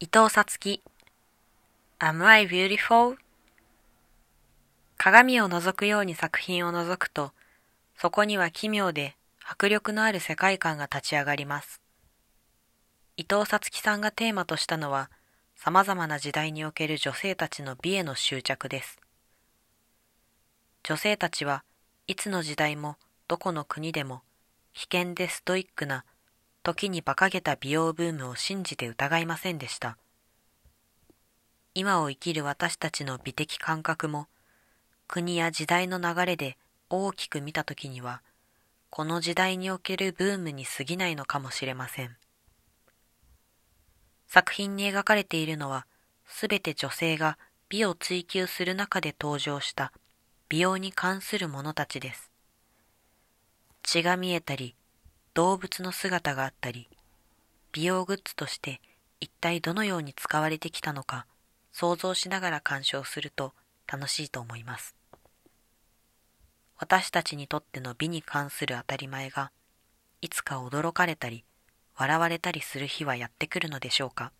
伊藤さつき Am I beautiful? 鏡を覗くように作品を覗くと、そこには奇妙で迫力のある世界観が立ち上がります。伊藤さつきさんがテーマとしたのは、様々な時代における女性たちの美への執着です。女性たちはいつの時代もどこの国でも危険でストイックな時に馬鹿げた美容ブームを信じて疑いませんでした。今を生きる私たちの美的感覚も国や時代の流れで大きく見たときにはこの時代におけるブームに過ぎないのかもしれません。作品に描かれているのはすべて女性が美を追求する中で登場した美容に関するものたちです。血が見えたり、動物の姿があったり、美容グッズとして一体どのように使われてきたのか想像しながら鑑賞すると楽しいと思います。私たちにとっての美に関する当たり前が、いつか驚かれたり、笑われたりする日はやってくるのでしょうか？